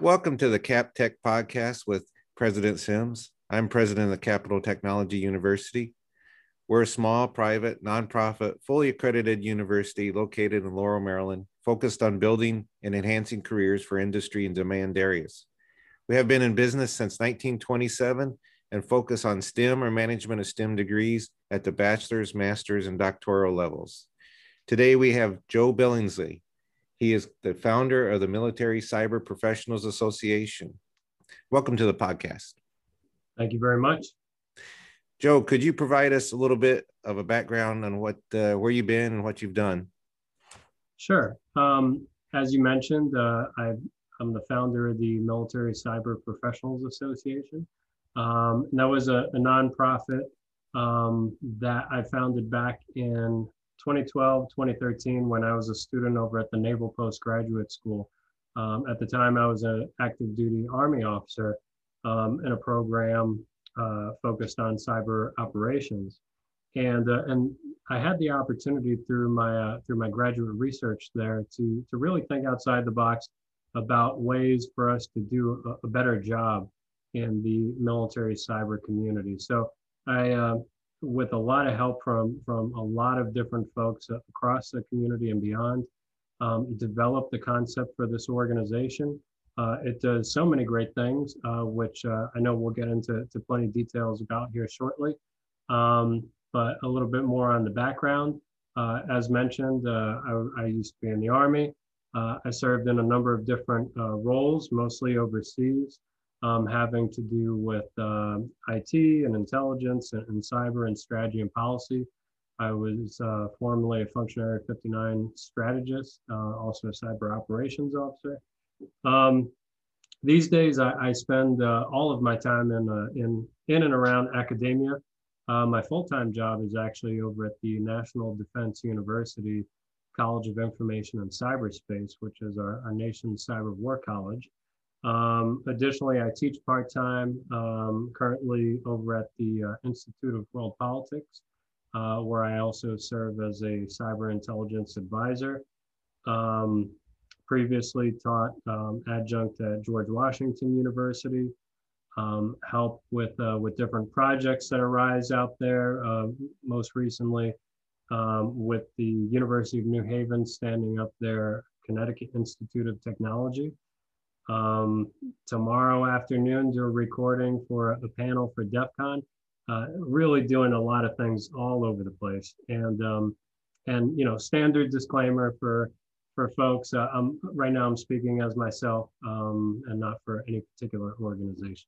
Welcome to the Cap Tech podcast with President Sims. I'm president of the Capitol Technology University. We're a small, private, nonprofit, fully accredited university located in Laurel, Maryland, focused on building and enhancing careers for industry and demand areas. We have been in business since 1927 and focus on STEM or management of STEM degrees at the bachelor's, master's, and doctoral levels. Today we have Joe Billingsley. He is the founder of the Military Cyber Professionals Association. Welcome to the podcast. Thank you very much. Joe, could you provide us a little bit of a background on what uh, where you've been and what you've done? Sure. Um, as you mentioned, uh, I, am the founder of the Military Cyber Professionals Association. Um, and that was a, a nonprofit um, that I founded back in 2012, 2013, when I was a student over at the Naval Postgraduate School. Um, at the time, I was an active duty Army officer um, in a program uh, focused on cyber operations. And, uh, and I had the opportunity through my, uh, through my graduate research there to, to really think outside the box about ways for us to do a, a better job in the military cyber community. So I, uh, with a lot of help from from a lot of different folks across the community and beyond, um, developed the concept for this organization. Uh, it does so many great things, uh, which uh, I know we'll get into to plenty of details about here shortly. Um, but a little bit more on the background. Uh, as mentioned, uh, I, I, used to be in the Army. Uh, I served in a number of different roles, mostly overseas um, having to do with uh, IT and intelligence and, and, cyber and strategy and policy. I was uh, formerly a Functional Area 59 strategist, uh, also a cyber operations officer. Um, these days, I, I spend uh, all of my time in, uh, in, in and around academia. Uh, my full-time job is actually over at the National Defense University College of Information and Cyberspace, which is our, our nation's cyber war college. Um, additionally, I teach part-time um, currently over at the uh, Institute of World Politics, uh, where I also serve as a cyber intelligence advisor. Um, previously taught um, adjunct at George Washington University, um, help with, uh, with different projects that arise out there, uh, most recently um, with the University of New Haven standing up their Connecticut Institute of Technology. Um, tomorrow afternoon, do a recording for a panel for DEF CON. Uh, really doing a lot of things all over the place. And um, and you know, standard disclaimer for for folks. Uh, I'm, right now, I'm speaking as myself um, and not for any particular organization.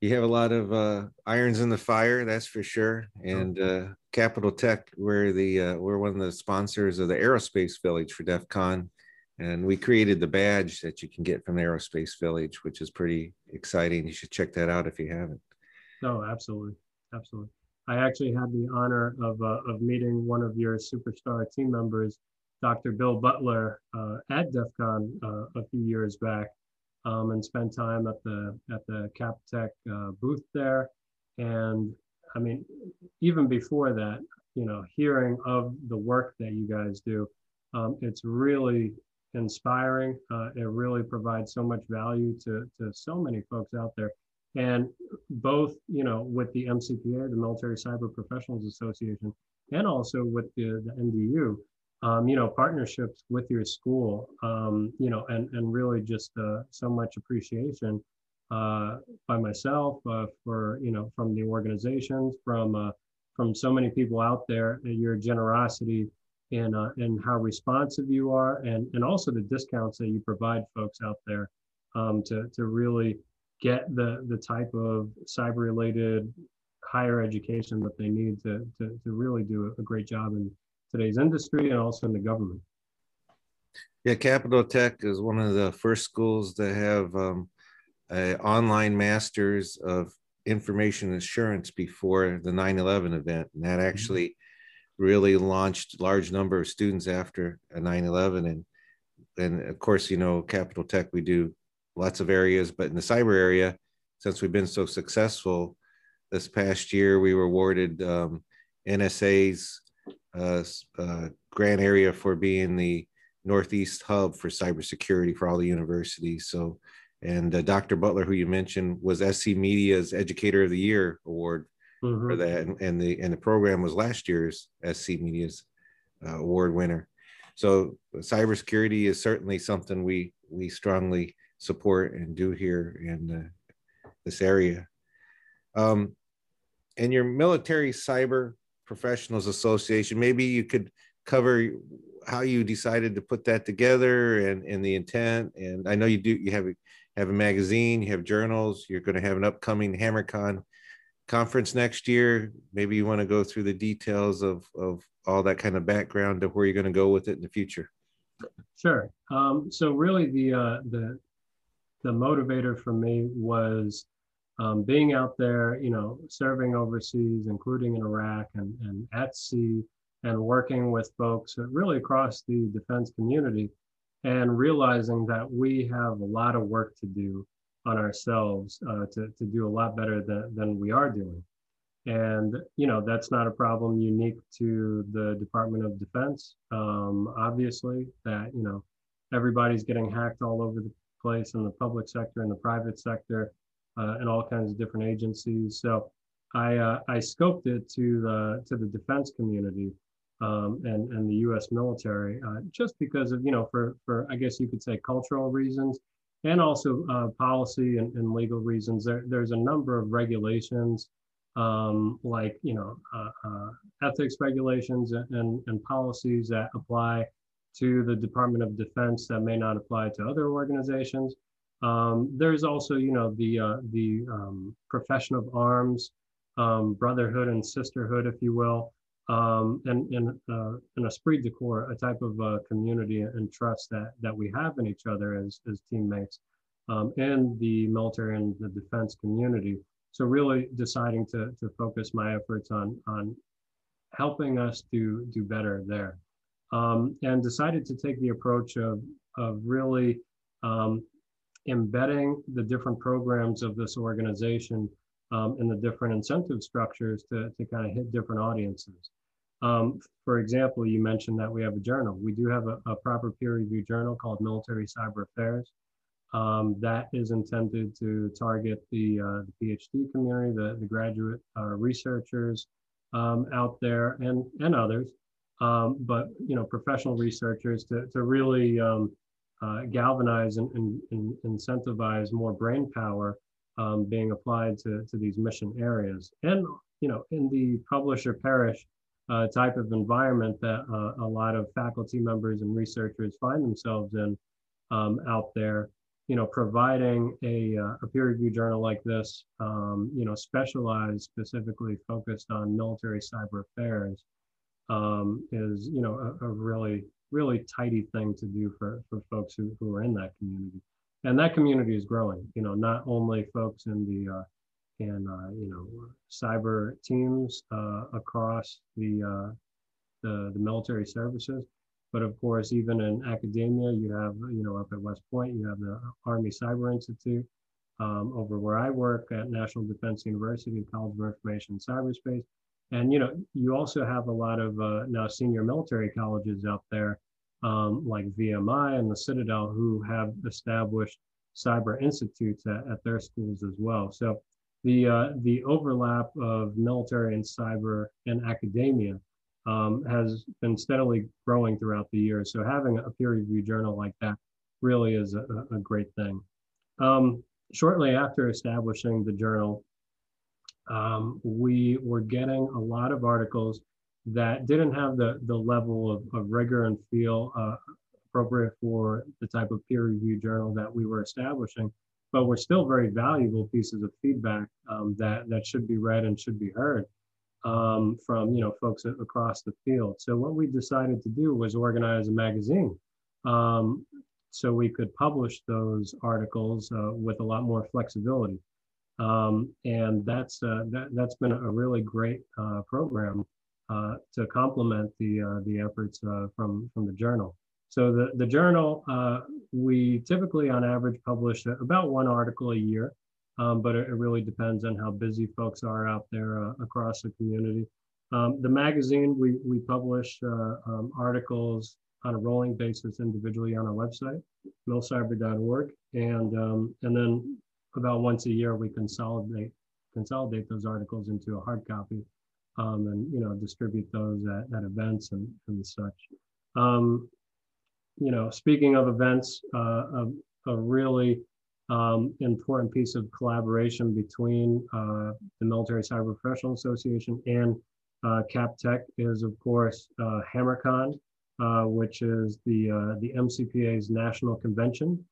You have a lot of uh, irons in the fire, that's for sure. And uh, Capitol Tech, we're the uh, we're one of the sponsors of the Aerospace Village for DEF CON and we created the badge that you can get from Aerospace Village, which is pretty exciting. You should check that out if you haven't. No, absolutely, absolutely. I actually had the honor of uh, of meeting one of your superstar team members, Dr. Bill Butler, uh, at DEF CON uh, a few years back, um, and spent time at the at the CapTech uh, booth there. And I mean, even before that, you know, hearing of the work that you guys do, um, it's really inspiring. Uh, it really provides so much value to, to so many folks out there. And both, you know, with the MCPA, the Military Cyber Professionals Association, and also with the, the NDU, um, you know, partnerships with your school, um, you know, and, and really just uh, so much appreciation uh, by myself uh, for, you know, from the organizations, from, uh, from so many people out there, your generosity and uh, and how responsive you are, and and also the discounts that you provide folks out there um, to to really get the the type of cyber related higher education that they need to, to to really do a great job in today's industry and also in the government. Yeah, Capitol Tech is one of the first schools to have um, a online masters of information assurance before the 9-11 event and that mm-hmm. actually really launched large number of students after 9-11 and and of course you know capitol tech we do lots of areas but in the cyber area since we've been so successful this past year we were awarded um, nsa's uh, uh, grant area for being the northeast hub for cybersecurity for all the universities so And uh, Dr. Butler, who you mentioned, was SC Media's Educator of the Year award mm-hmm. for that, and, and, the and the program was last year's SC Media's uh, award winner. So cybersecurity is certainly something we we strongly support and do here in uh, this area. Um, and your military cyber professionals association, maybe you could cover how you decided to put that together and, and the intent. And I know you do, you have, have a magazine, you have journals, you're going to have an upcoming HammerCon conference next year. Maybe you want to go through the details of, of all that kind of background to where you're going to go with it in the future. Sure. Um, so really the, uh, the, the motivator for me was um, being out there, you know, serving overseas, including in Iraq and, and at sea, and working with folks really across the defense community, and realizing that we have a lot of work to do on ourselves uh, to, to do a lot better than, than we are doing. And, you know, that's not a problem unique to the Department of Defense. Um, obviously, that, you know, everybody's getting hacked all over the place in the public sector and the private sector uh, and all kinds of different agencies. So I, uh, I scoped it to the, to the defense community um, and, and the US military uh, just because of, you know, for, for, I guess you could say cultural reasons and also uh, policy and, and, legal reasons. There, there's a number of regulations um, like, you know, uh, uh, ethics regulations and, and policies that apply to the Department of Defense that may not apply to other organizations. Um, there's also, you know, the uh, the um, profession of arms, um, brotherhood and sisterhood, if you will, um, and and uh, an esprit de corps, a type of uh, community and trust that that we have in each other as as teammates, um, and the military and the defense community. So really deciding to to focus my efforts on on helping us do do better there, um, and decided to take the approach of of really um, embedding the different programs of this organization um, and the different incentive structures to, to kind of hit different audiences. Um, for example, you mentioned that we have a journal. We do have a, a proper peer reviewed journal called Military Cyber Affairs. Um, that is intended to target the, uh, the PhD community, the, the graduate uh, researchers um, out there, and, and others. Um, but you know, professional researchers to, to really um, uh, galvanize and, and, and, incentivize more brain power um, being applied to, to these mission areas. And, you know, in the publish or perish uh, type of environment that uh, a lot of faculty members and researchers find themselves in um, out there, you know, providing a, uh, a peer review journal like this, um, you know, specialized, specifically focused on military cyber affairs um, is, you know, a, a really really tidy thing to do for, for folks who, who are in that community. And that community is growing, you know, not only folks in the, in, uh, you know, cyber teams uh, across the, uh, the, the military services, but of course, even in academia, you have, you know, up at West Point, you have the Army Cyber Institute. Um, over where I work at National Defense University, College of Information and Cyberspace, and you know, you also have a lot of uh, now senior military colleges out there, um, like VMI and the Citadel, who have established cyber institutes at, at their schools as well. So the uh, the overlap of military and cyber and academia um, has been steadily growing throughout the years. So having a peer reviewed journal like that really is a, a great thing. Um, shortly after establishing the journal, um, we were getting a lot of articles that didn't have the, the level of, of rigor and feel uh, appropriate for the type of peer reviewed journal that we were establishing, but were still very valuable pieces of feedback um, that, that should be read and should be heard um, from you know folks across the field. So what we decided to do was organize a magazine um, so we could publish those articles uh, with a lot more flexibility. Um, and that's uh, that, that's been a really great uh, program uh, to complement the uh, the efforts uh, from from the journal. So the the journal uh, we typically on average publish about one article a year, um, but it, it, really depends on how busy folks are out there across the community. Um, the magazine we we publish um, articles on a rolling basis individually on our website, milcyber.org, and um, and then about once a year we consolidate consolidate those articles into a hard copy um, and you know distribute those at, at events and, and such. Um, you know, speaking of events, uh, a, a, really um, important piece of collaboration between uh, the Military Cyber Professional Association and uh, CapTech is, of course, uh, HammerCon, uh, which is the uh, the MCPA's national convention.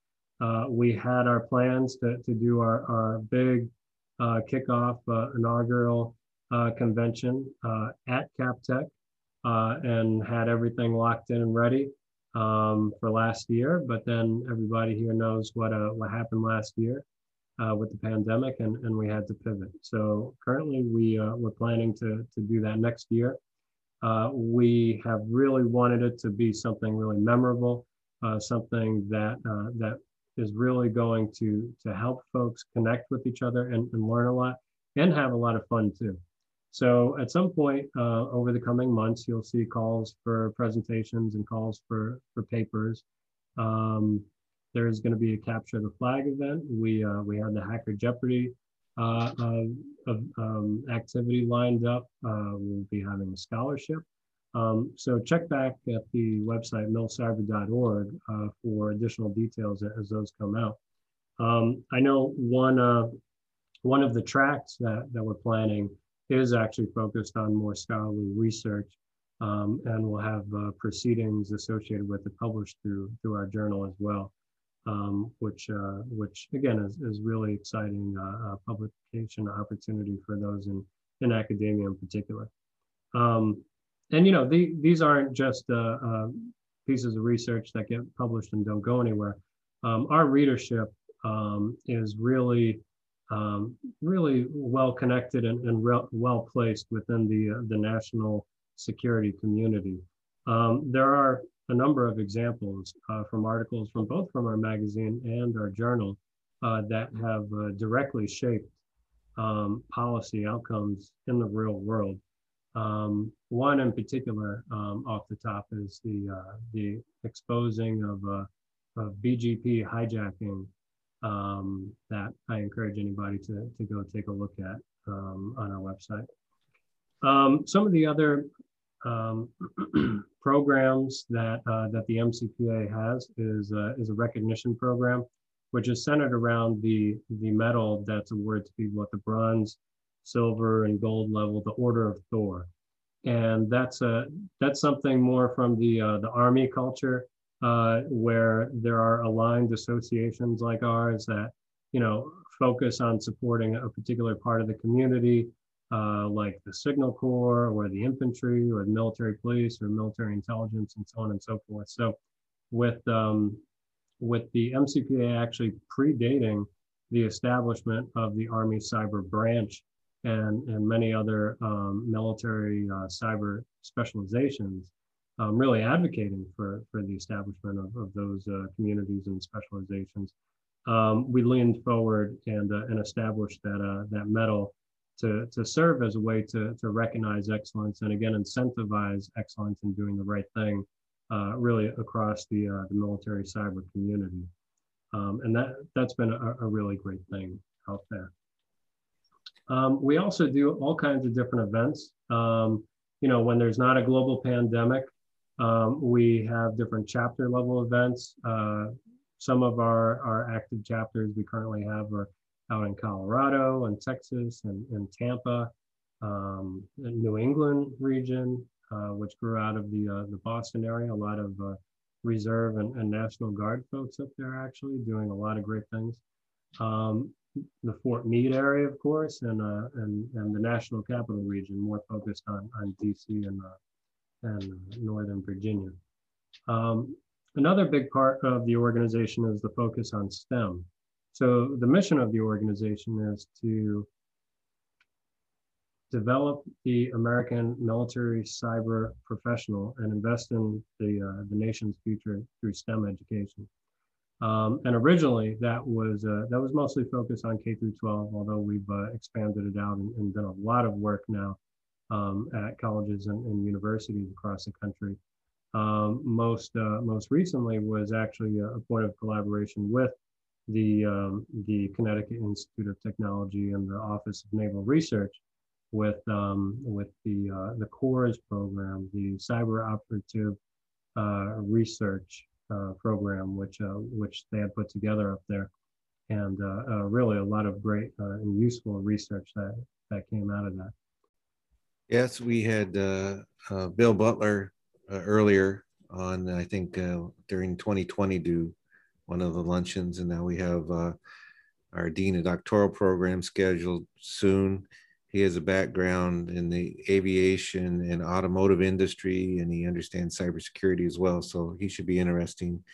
we had our plans to, to do our, our big kickoff inaugural convention at CapTech and had everything locked in and ready um, for last year. But then everybody here knows what uh, what happened last year uh, with the pandemic, and, and we had to pivot. So currently, we uh, we're planning to to do that next year. Uh, we have really wanted it to be something really memorable, uh, something that uh, that is really going to to help folks connect with each other and, and learn a lot and have a lot of fun too. So at some point uh, over the coming months, you'll see calls for presentations and calls for, for papers. Um, there's going to be a capture the flag event. We, uh, we have the Hacker Jeopardy uh, um, activity lined up. Uh, we'll be having a scholarship. Um, so check back at the website milcyber.org uh, for additional details as those come out. Um, I know one, uh, one of the tracks that, that we're planning is actually focused on more scholarly research um, and we'll have uh, proceedings associated with it published through through our journal as well, um, which uh, which again is, is really exciting uh, publication opportunity for those in in academia in particular. Um, and you know the, these aren't just uh, uh, pieces of research that get published and don't go anywhere. Um, our readership um, is really um, really well connected and, and re- well placed within the, uh, the national security community. Um, there are a number of examples uh, from articles from both from our magazine and our journal uh, that have uh, directly shaped um, policy outcomes in the real world. Um, one in particular, um, off the top, is the uh, the exposing of, uh, of BGP hijacking um, that I encourage anybody to, to go take a look at um, on our website. Um, some of the other um, programs that, uh, that the MCPA has is, uh, is a recognition program, which is centered around the, the medal that's awarded to people at the bronze, silver, and gold level, the Order of Thor. And that's, a, that's something more from the, uh, the Army culture uh, where there are aligned associations like ours that, you know, focus on supporting a particular part of the community, uh, like the Signal Corps or the infantry or the military police or military intelligence and so on and so forth. So with, um, with the MCPA actually predating the establishment of the Army Cyber Branch and, and many other um, military uh, cyber specializations, um, really advocating for, for the establishment of, of those uh, communities and specializations. Um, we leaned forward and, uh, and established that, uh, that medal to, to serve as a way to, to recognize excellence and again incentivize excellence in doing the right thing uh, really across the, uh, the military cyber community. Um, and that, that's been a, a, really great thing out there. Um, we also do all kinds of different events. Um, you know, when there's not a global pandemic, um, we have different chapter level events. Uh, some of our, our active chapters we currently have are out in Colorado and Texas and, and Tampa, um, New England region, uh, which grew out of the, uh, the Boston area. A lot of uh, Reserve and, and, National Guard folks up there actually doing a lot of great things. Um, the Fort Meade area, of course, and, uh, and, and the National Capital Region, more focused on, on DC and uh, and Northern Virginia. Um, another big part of the organization is the focus on STEM. So the mission of the organization is to develop the American military cyber professional and invest in the, uh, the nation's future through STEM education. Um, and originally that was uh, that was mostly focused on K through 12, although we've uh, expanded it out and, and, done a lot of work now um, at colleges and, and, universities across the country. Um, most uh, most recently was actually a, a, point of collaboration with the um, the Connecticut Institute of Technology and the Office of Naval Research with um, with the uh, the CORS program, the Cyber Operative uh, Research uh, program, which uh, which they had put together up there, and uh, really a lot of great and useful research that that came out of that. Yes, we had uh, uh, Bill Butler uh, earlier on, I think during 2020 do one of the luncheons, and now we have our dean of doctoral program scheduled soon he has a background in the aviation and automotive industry, and he understands cybersecurity as well. So he should be interesting.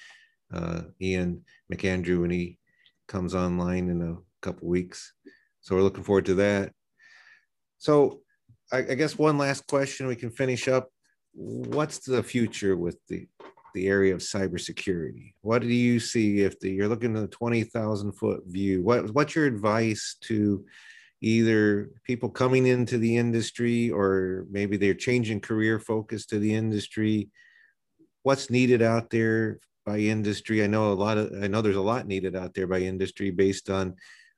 Uh, Ian McAndrew when he comes online in a couple weeks. So we're looking forward to that. So I, I guess one last question we can finish up. What's the future with the the area of cybersecurity? What do you see if the, you're looking at a 20,000 foot view? What, what's your advice to either people coming into the industry or maybe they're changing career focus to the industry what's needed out there by industry i know a lot of i know there's a lot needed out there by industry based on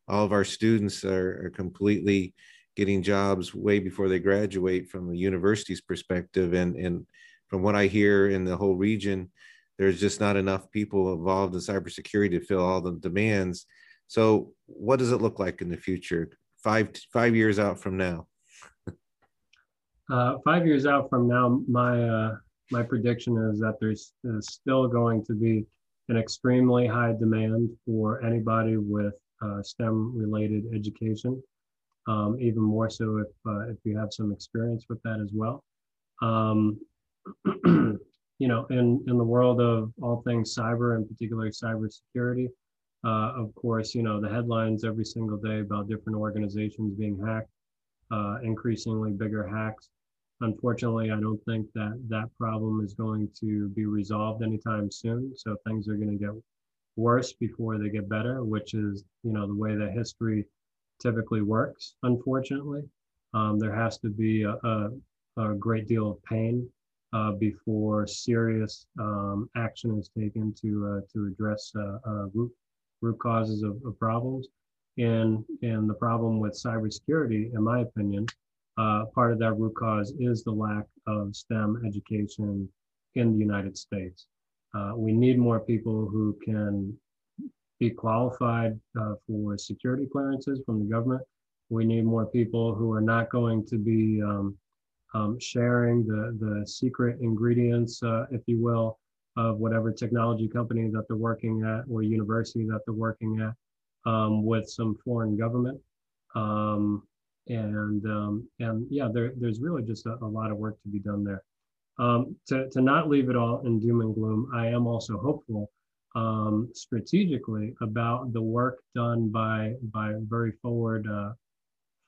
all of our students are, are completely getting jobs way before they graduate from the university's perspective and and from what i hear in the whole region there's just not enough people involved in cybersecurity to fill all the demands so what does it look like in the future five five years out from now? uh, five years out from now, my uh, my prediction is that there's, still going to be an extremely high demand for anybody with uh, STEM related education. Um, even more so if uh, if you have some experience with that as well. Um, you know, in in the world of all things cyber, and particularly cybersecurity, uh, of course, you know, the headlines every single day about different organizations being hacked, uh, increasingly bigger hacks. Unfortunately, I don't think that that problem is going to be resolved anytime soon. So things are going to get worse before they get better, which is, you know, the way that history typically works, unfortunately. Um, there has to be a, a, a, great deal of pain uh, before serious um, action is taken to, uh, to address uh, root root causes of, of problems. And, and the problem with cybersecurity, in my opinion, uh, part of that root cause is the lack of STEM education in the United States. Uh, we need more people who can be qualified uh, for security clearances from the government. We need more people who are not going to be um, um, sharing the, the secret ingredients, uh, if you will, of whatever technology company that they're working at or university that they're working at um, with some foreign government. Um, and um, and yeah, there, there's really just a, a, lot of work to be done there. Um, to, to not leave it all in doom and gloom, I am also hopeful um, strategically about the work done by by very forward uh,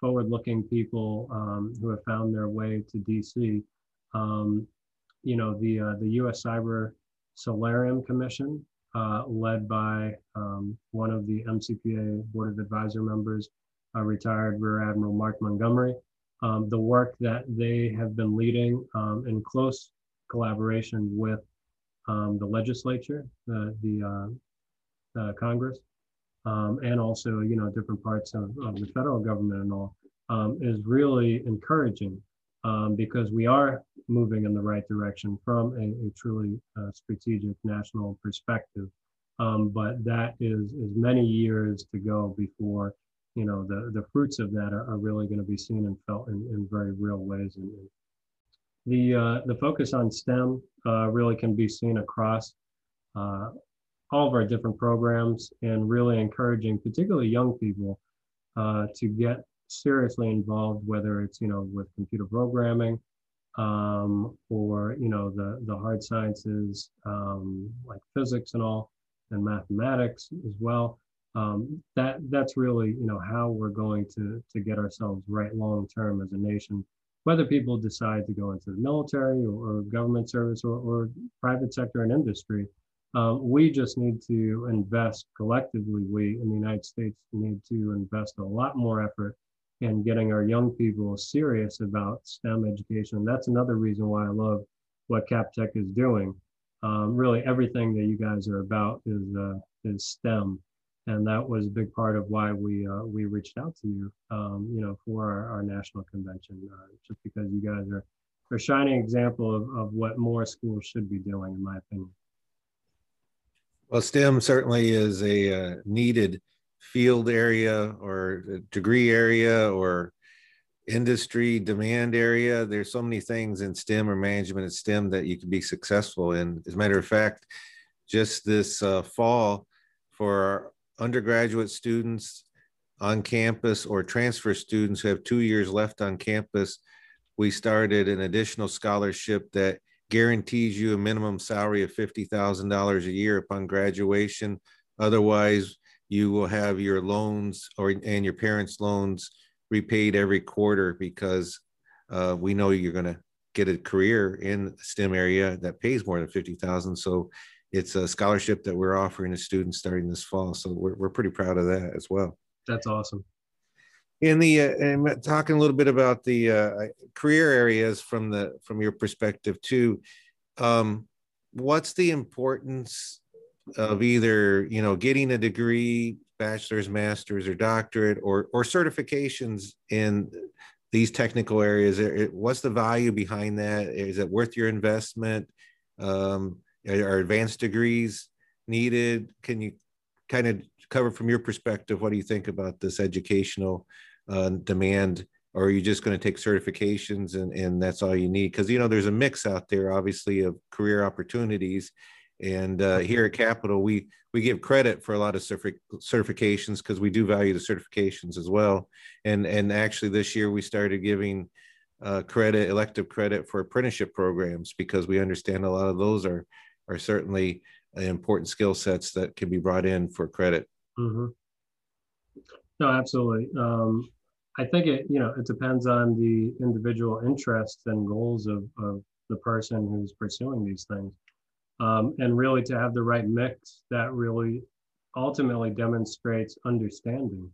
forward-looking people um, who have found their way to DC. Um, you know, the uh, the U.S. Cyber Solarium Commission, uh, led by um, one of the MCPA Board of Advisor members, uh, retired Rear Admiral Mark Montgomery. Um, the work that they have been leading um, in close collaboration with um, the legislature, the, the uh, Congress, um, and also you know different parts of, of the federal government and all, um, is really encouraging um, because we are moving in the right direction from a, a truly uh, strategic national perspective. Um, but that is, is many years to go before you know the, the fruits of that are, are really going to be seen and felt in, in very real ways. The uh, the focus on STEM uh, really can be seen across uh, all of our different programs and really encouraging, particularly young people, uh, to get seriously involved, whether it's you know with computer programming um, or you know the the hard sciences um, like physics and all, and mathematics as well. Um, that that's really you know how we're going to to get ourselves right long term as a nation. Whether people decide to go into the military or, or government service or, or, private sector and industry, um, we just need to invest collectively. We in the United States need to invest a lot more effort in getting our young people serious about STEM education. That's another reason why I love what CapTech is doing. Um, really, everything that you guys are about is uh, is STEM, and that was a big part of why we uh, we reached out to you, um, you know, for our, our national convention, uh, just because you guys are a shining example of, of what more schools should be doing, in my opinion. Well, STEM certainly is a uh, needed field area or degree area or industry demand area. There's so many things in STEM or management of STEM that you can be successful in. As a matter of fact, just this uh, fall for undergraduate students on campus or transfer students who have two years left on campus, we started an additional scholarship that guarantees you a minimum salary of $50,000 a year upon graduation. Otherwise, you will have your loans or and your parents' loans repaid every quarter because uh, we know you're going to get a career in STEM area that pays more than 50,000. So it's a scholarship that we're offering to students starting this fall. So we're, we're pretty proud of that as well. That's awesome. In the uh, and talking a little bit about the uh, career areas from the from your perspective too, um, what's the importance of either you know getting a degree, bachelor's, master's, or doctorate, or or certifications in these technical areas? What's the value behind that? Is it worth your investment? Um, are advanced degrees needed? Can you kind of cover from your perspective what do you think about this educational uh, demand? Or are you just going to take certifications and, and that's all you need? Because you know there's a mix out there, obviously, of career opportunities. And uh, here at Capitol, we we give credit for a lot of certific- certifications because we do value the certifications as well. And and actually, this year we started giving uh, credit, elective credit for apprenticeship programs because we understand a lot of those are are certainly important skill sets that can be brought in for credit. Mm-hmm. No, absolutely. Um, I think it, you know, it depends on the individual interests and goals of, of the person who's pursuing these things. Um, and really to have the right mix that really ultimately demonstrates understanding,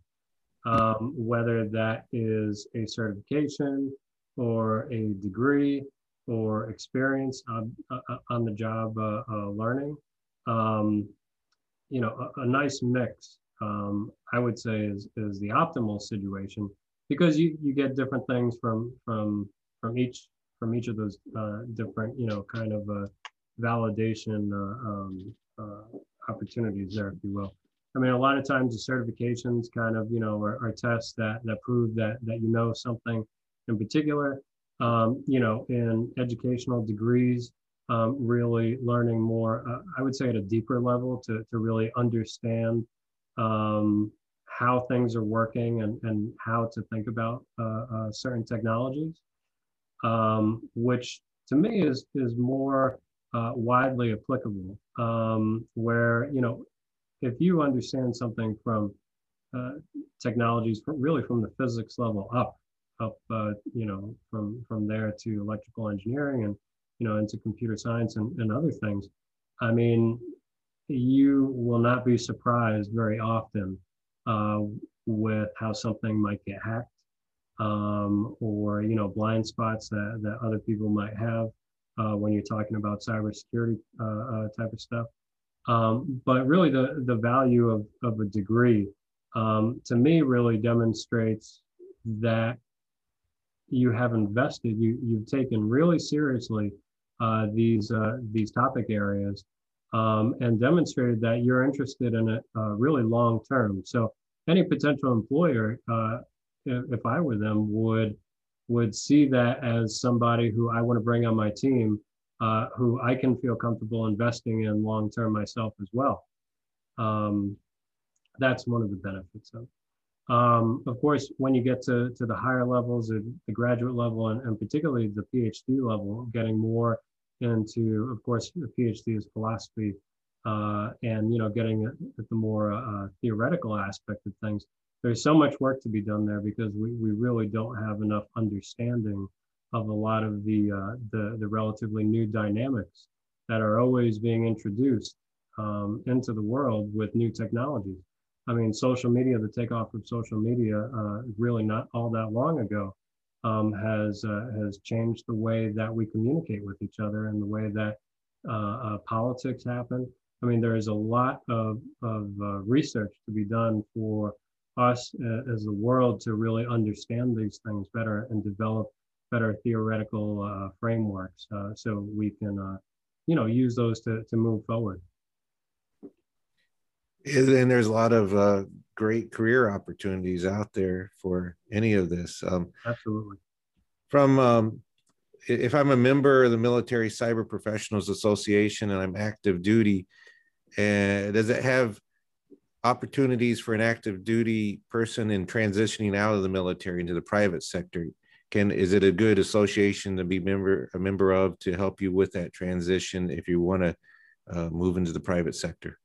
um, whether that is a certification or a degree or experience on, uh, on the job uh, uh, learning. Um, you know, a, a nice mix, um, I would say, is, is the optimal situation because you, you get different things from from from each from each of those uh, different you know kind of uh, validation uh, um, opportunities there, if you will. I mean, a lot of times the certifications kind of you know are, are tests that that prove that that you know something in particular um, you know, in educational degrees, um, really learning more, uh, I would say at a deeper level to, to really understand um, how things are working and, and how to think about uh, uh, certain technologies, um, which to me is, is more uh, widely applicable, um, where, you know, if you understand something from uh, technologies really from the physics level up, up, uh, you know, from from there to electrical engineering and you know into computer science and, and other things. I mean, you will not be surprised very often uh, with how something might get hacked um, or you know blind spots that, that other people might have uh, when you're talking about cybersecurity uh, uh type of stuff. Um, but really, the the value of of a degree um, to me really demonstrates that you have invested, you, you've taken really seriously uh, these, uh, these topic areas um, and demonstrated that you're interested in it uh, really long term. So any potential employer, uh, if, if I were them, would would see that as somebody who I want to bring on my team, uh, who I can feel comfortable investing in long term myself as well. Um, that's one of the benefits of. Um, of course, when you get to, to the higher levels, the graduate level, and, and particularly the PhD level, getting more into, of course, the PhD is philosophy, uh, and you know, getting at the more uh, theoretical aspect of things. There's so much work to be done there because we, we really don't have enough understanding of a lot of the, uh, the, the relatively new dynamics that are always being introduced um, into the world with new technologies. I mean, social media, the takeoff of social media, uh, really not all that long ago, um, has uh, has changed the way that we communicate with each other and the way that uh, uh politics happen. I mean, there is a lot of, of uh, research to be done for us uh, as the world to really understand these things better and develop better theoretical frameworks so we can, you know, use those to, to move forward. And there's a lot of uh, great career opportunities out there for any of this. Um, Absolutely. From um, if I'm a member of the Military Cyber Professionals Association and I'm active duty, and does it have opportunities for an active duty person in transitioning out of the military into the private sector? Can is it a good association to be member a member of to help you with that transition if you want to uh, move into the private sector?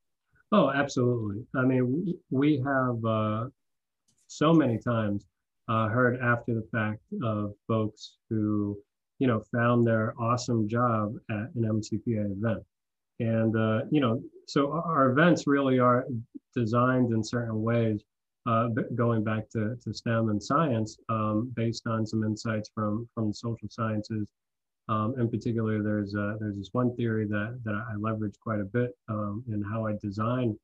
Oh, absolutely. I mean, we have uh, so many times uh, heard after the fact of folks who, you know, found their awesome job at an MCPA event. And, uh, you know, so our events really are designed in certain ways, uh, going back to, to STEM and science, um, based on some insights from, from the social sciences. Um, in particular, there's, there's this one theory that, that I leverage quite a bit um, in how I design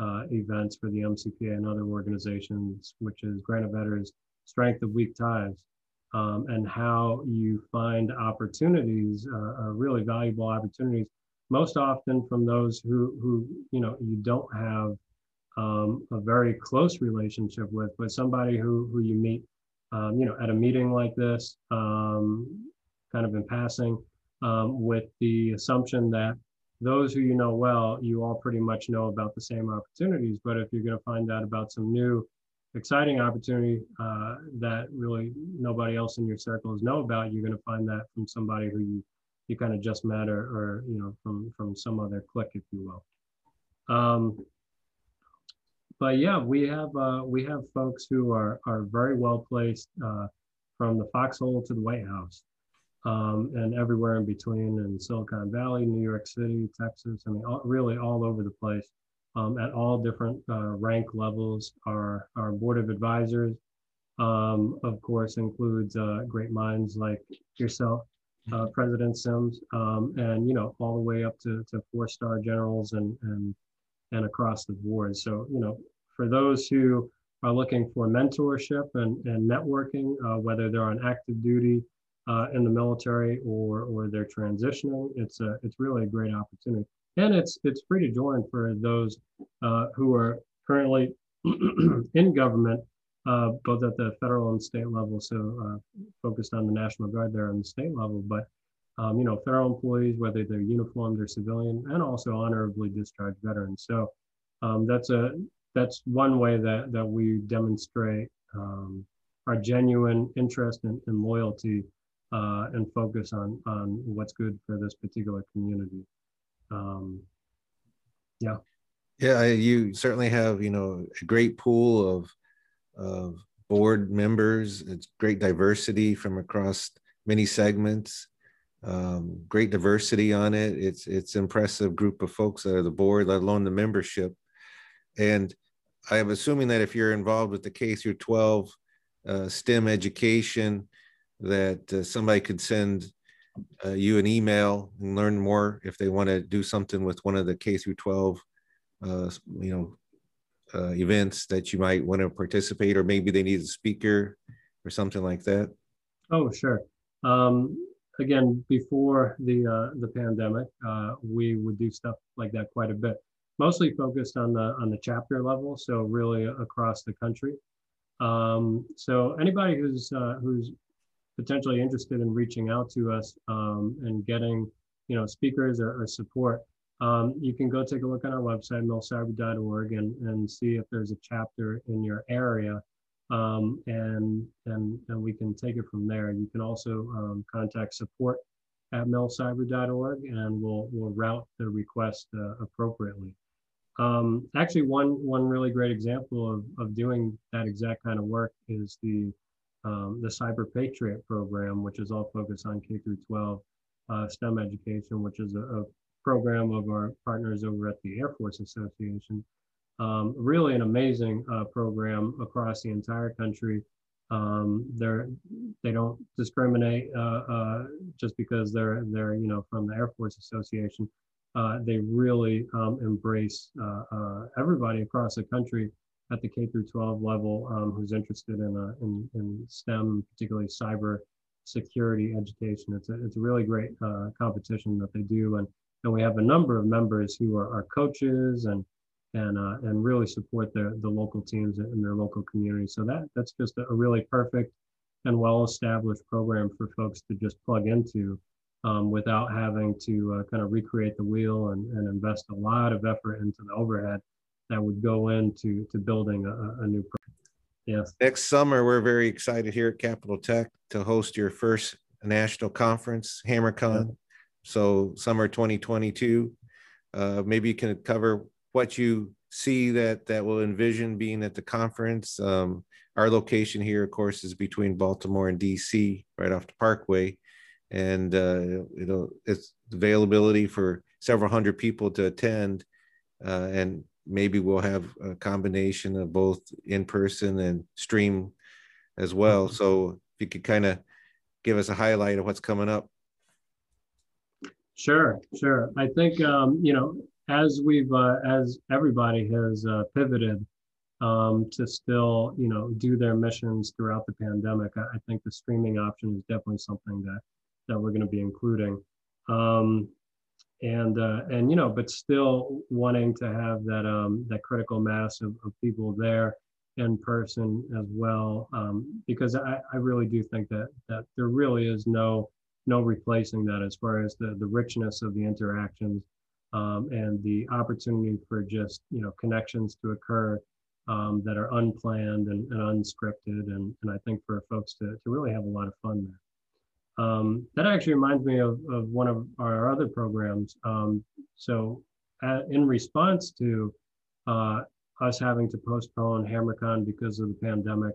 uh, events for the MCPA and other organizations, which is Granovetter's Strength of Weak Ties. Um, and how you find opportunities, uh, uh really valuable opportunities most often from those who who you know you don't have um, a very close relationship with, but somebody who who you meet, um, you know, at a meeting like this, um, kind of in passing, um, with the assumption that those who you know well, you all pretty much know about the same opportunities. But if you're going to find out about some new, exciting opportunity uh, that really nobody else in your circles know about, you're going to find that from somebody who you you kind of just met or, or you know from from some other clique if you will um, but yeah we have uh, we have folks who are are very well placed uh, from the foxhole to the white house um, and everywhere in between in silicon valley new york city texas i mean all, really all over the place um, at all different uh, rank levels our our board of advisors um, of course includes uh, great minds like yourself uh, President Sims, um, and you know all the way up to, to four star generals and and and across the board. So you know for those who are looking for mentorship and, and networking, uh, whether they're on active duty uh, in the military or or they're transitioning, it's a it's really a great opportunity. And it's it's free to join for those uh, who are currently in government uh, both at the federal and state level. So uh, focused on the National Guard there on the state level, but um, you know, federal employees, whether they're uniformed or civilian, and also honorably discharged veterans. So um, that's a that's one way that that we demonstrate um, our genuine interest and, and loyalty uh, and focus on on what's good for this particular community. Um, yeah. Yeah, you certainly have you know a great pool of of board members. It's great diversity from across many segments. Um, great diversity on it. It's it's impressive group of folks that are the board, let alone the membership. And I am assuming that if you're involved with the K through 12 uh, STEM education, that uh, somebody could send uh, you an email and learn more if they want to do something with one of the K through 12, uh, you know, uh, events that you might want to participate, or maybe they need a speaker or something like that? Oh, sure. Um, again, before the uh, the pandemic, uh, we would do stuff like that quite a bit, mostly focused on the on the chapter level, so really across the country. Um, so anybody who's uh, who's potentially interested in reaching out to us um, and getting you know speakers or, or support um, you can go take a look on our website, milcyber.org, and, and see if there's a chapter in your area. Um, and, and, and we can take it from there. You can also um, contact support at milcyber.org and we'll, we'll route the request uh, appropriately. Um, actually, one, one really great example of, of doing that exact kind of work is the, um, the Cyber Patriot program, which is all focused on K through 12 uh, STEM education, which is a, a program of our partners over at the Air Force Association. Um, really an amazing uh, program across the entire country. Um, they're they don't discriminate uh, uh, just because they're they're you know from the Air Force Association. uh, they really um, embrace uh, everybody across the country at the K through 12 level um, who's interested in, uh, in, in, STEM, particularly cyber security education. It's a, it's a really great uh, competition that they do. And, and we have a number of members who are, are coaches and, and, uh, and really support their, the local teams in their local community. So that, that's just a, a really perfect and well-established program for folks to just plug into um, without having to uh, kind of recreate the wheel and, and invest a lot of effort into the overhead that would go into to building a, a new program. Yes. Next summer, we're very excited here at Capitol Tech to host your first national conference, HammerCon. Yeah. So summer 2022. Uh, maybe you can cover what you see that that will envision being at the conference. Um, our location here, of course, is between Baltimore and DC, right off the Parkway and uh, you know it's availability for several hundred people to attend uh, and maybe we'll have a combination of both in person and stream as well mm-hmm. so if you could kind of give us a highlight of what's coming up sure sure i think um, you know as we've uh, as everybody has uh, pivoted um, to still you know do their missions throughout the pandemic I, I think the streaming option is definitely something that that we're going to be including. Um, and uh, and you know, but still wanting to have that um, that critical mass of, of people there in person as well, um, because I, I really do think that that there really is no no replacing that as far as the the richness of the interactions um, and the opportunity for just you know connections to occur um, that are unplanned and, and unscripted, and and I think for folks to to really have a lot of fun there. Um, that actually reminds me of, of one of our other programs. Um, so, at, in response to uh, us having to postpone HammerCon because of the pandemic,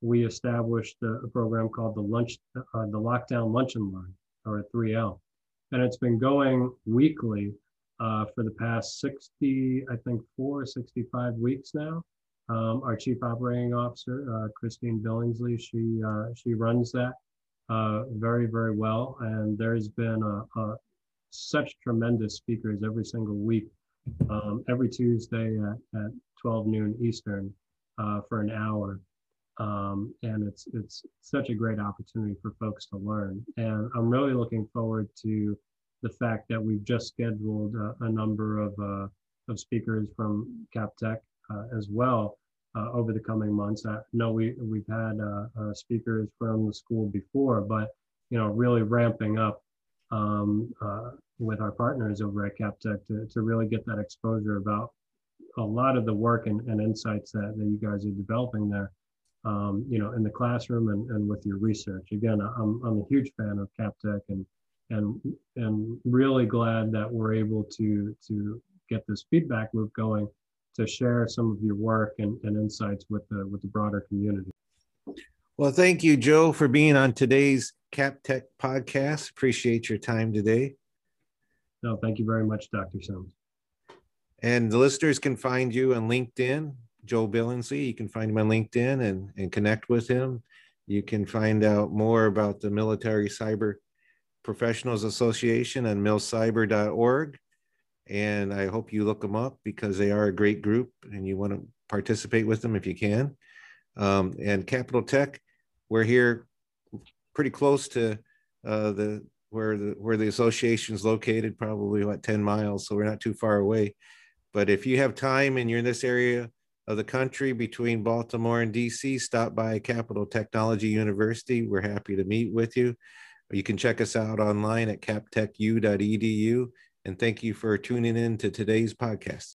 we established a, a program called the lunch, uh, the Lockdown Lunch and Learn, or 3L, and it's been going weekly uh, for the past 60, I think, four, or 65 weeks now. Um, our chief operating officer, uh, Christine Billingsley, she uh, she runs that uh, very, very well. And there's been a, a, such tremendous speakers every single week, um, every Tuesday at, at 12 noon Eastern uh, for an hour. Um, and it's it's such a great opportunity for folks to learn. And I'm really looking forward to the fact that we've just scheduled a, a number of, uh, of speakers from CapTech uh, as well uh, over the coming months. I know we, we've had uh, uh, speakers from the school before, but you know, really ramping up um, uh, with our partners over at CapTech to, to really get that exposure about a lot of the work and, and insights that, that you guys are developing there, um, you know, in the classroom and, and with your research. Again, I'm, I'm a huge fan of CapTech and, and, and really glad that we're able to, to get this feedback loop going to share some of your work and, and insights with the with the broader community. Well, thank you, Joe, for being on today's Cap Tech podcast. Appreciate your time today. No, thank you very much, Dr. Sims. And the listeners can find you on LinkedIn, Joe Billingsley. You can find him on LinkedIn and, and connect with him. You can find out more about the Military Cyber Professionals Association on milcyber.org and I hope you look them up because they are a great group and you want to participate with them if you can. Um, and Capitol Tech, we're here pretty close to uh, the where the where the association is located, probably what 10 miles, so we're not too far away. But if you have time and you're in this area of the country between Baltimore and DC, stop by Capitol Technology University. We're happy to meet with you. You can check us out online at captechu.edu and thank you for tuning in to today's podcast.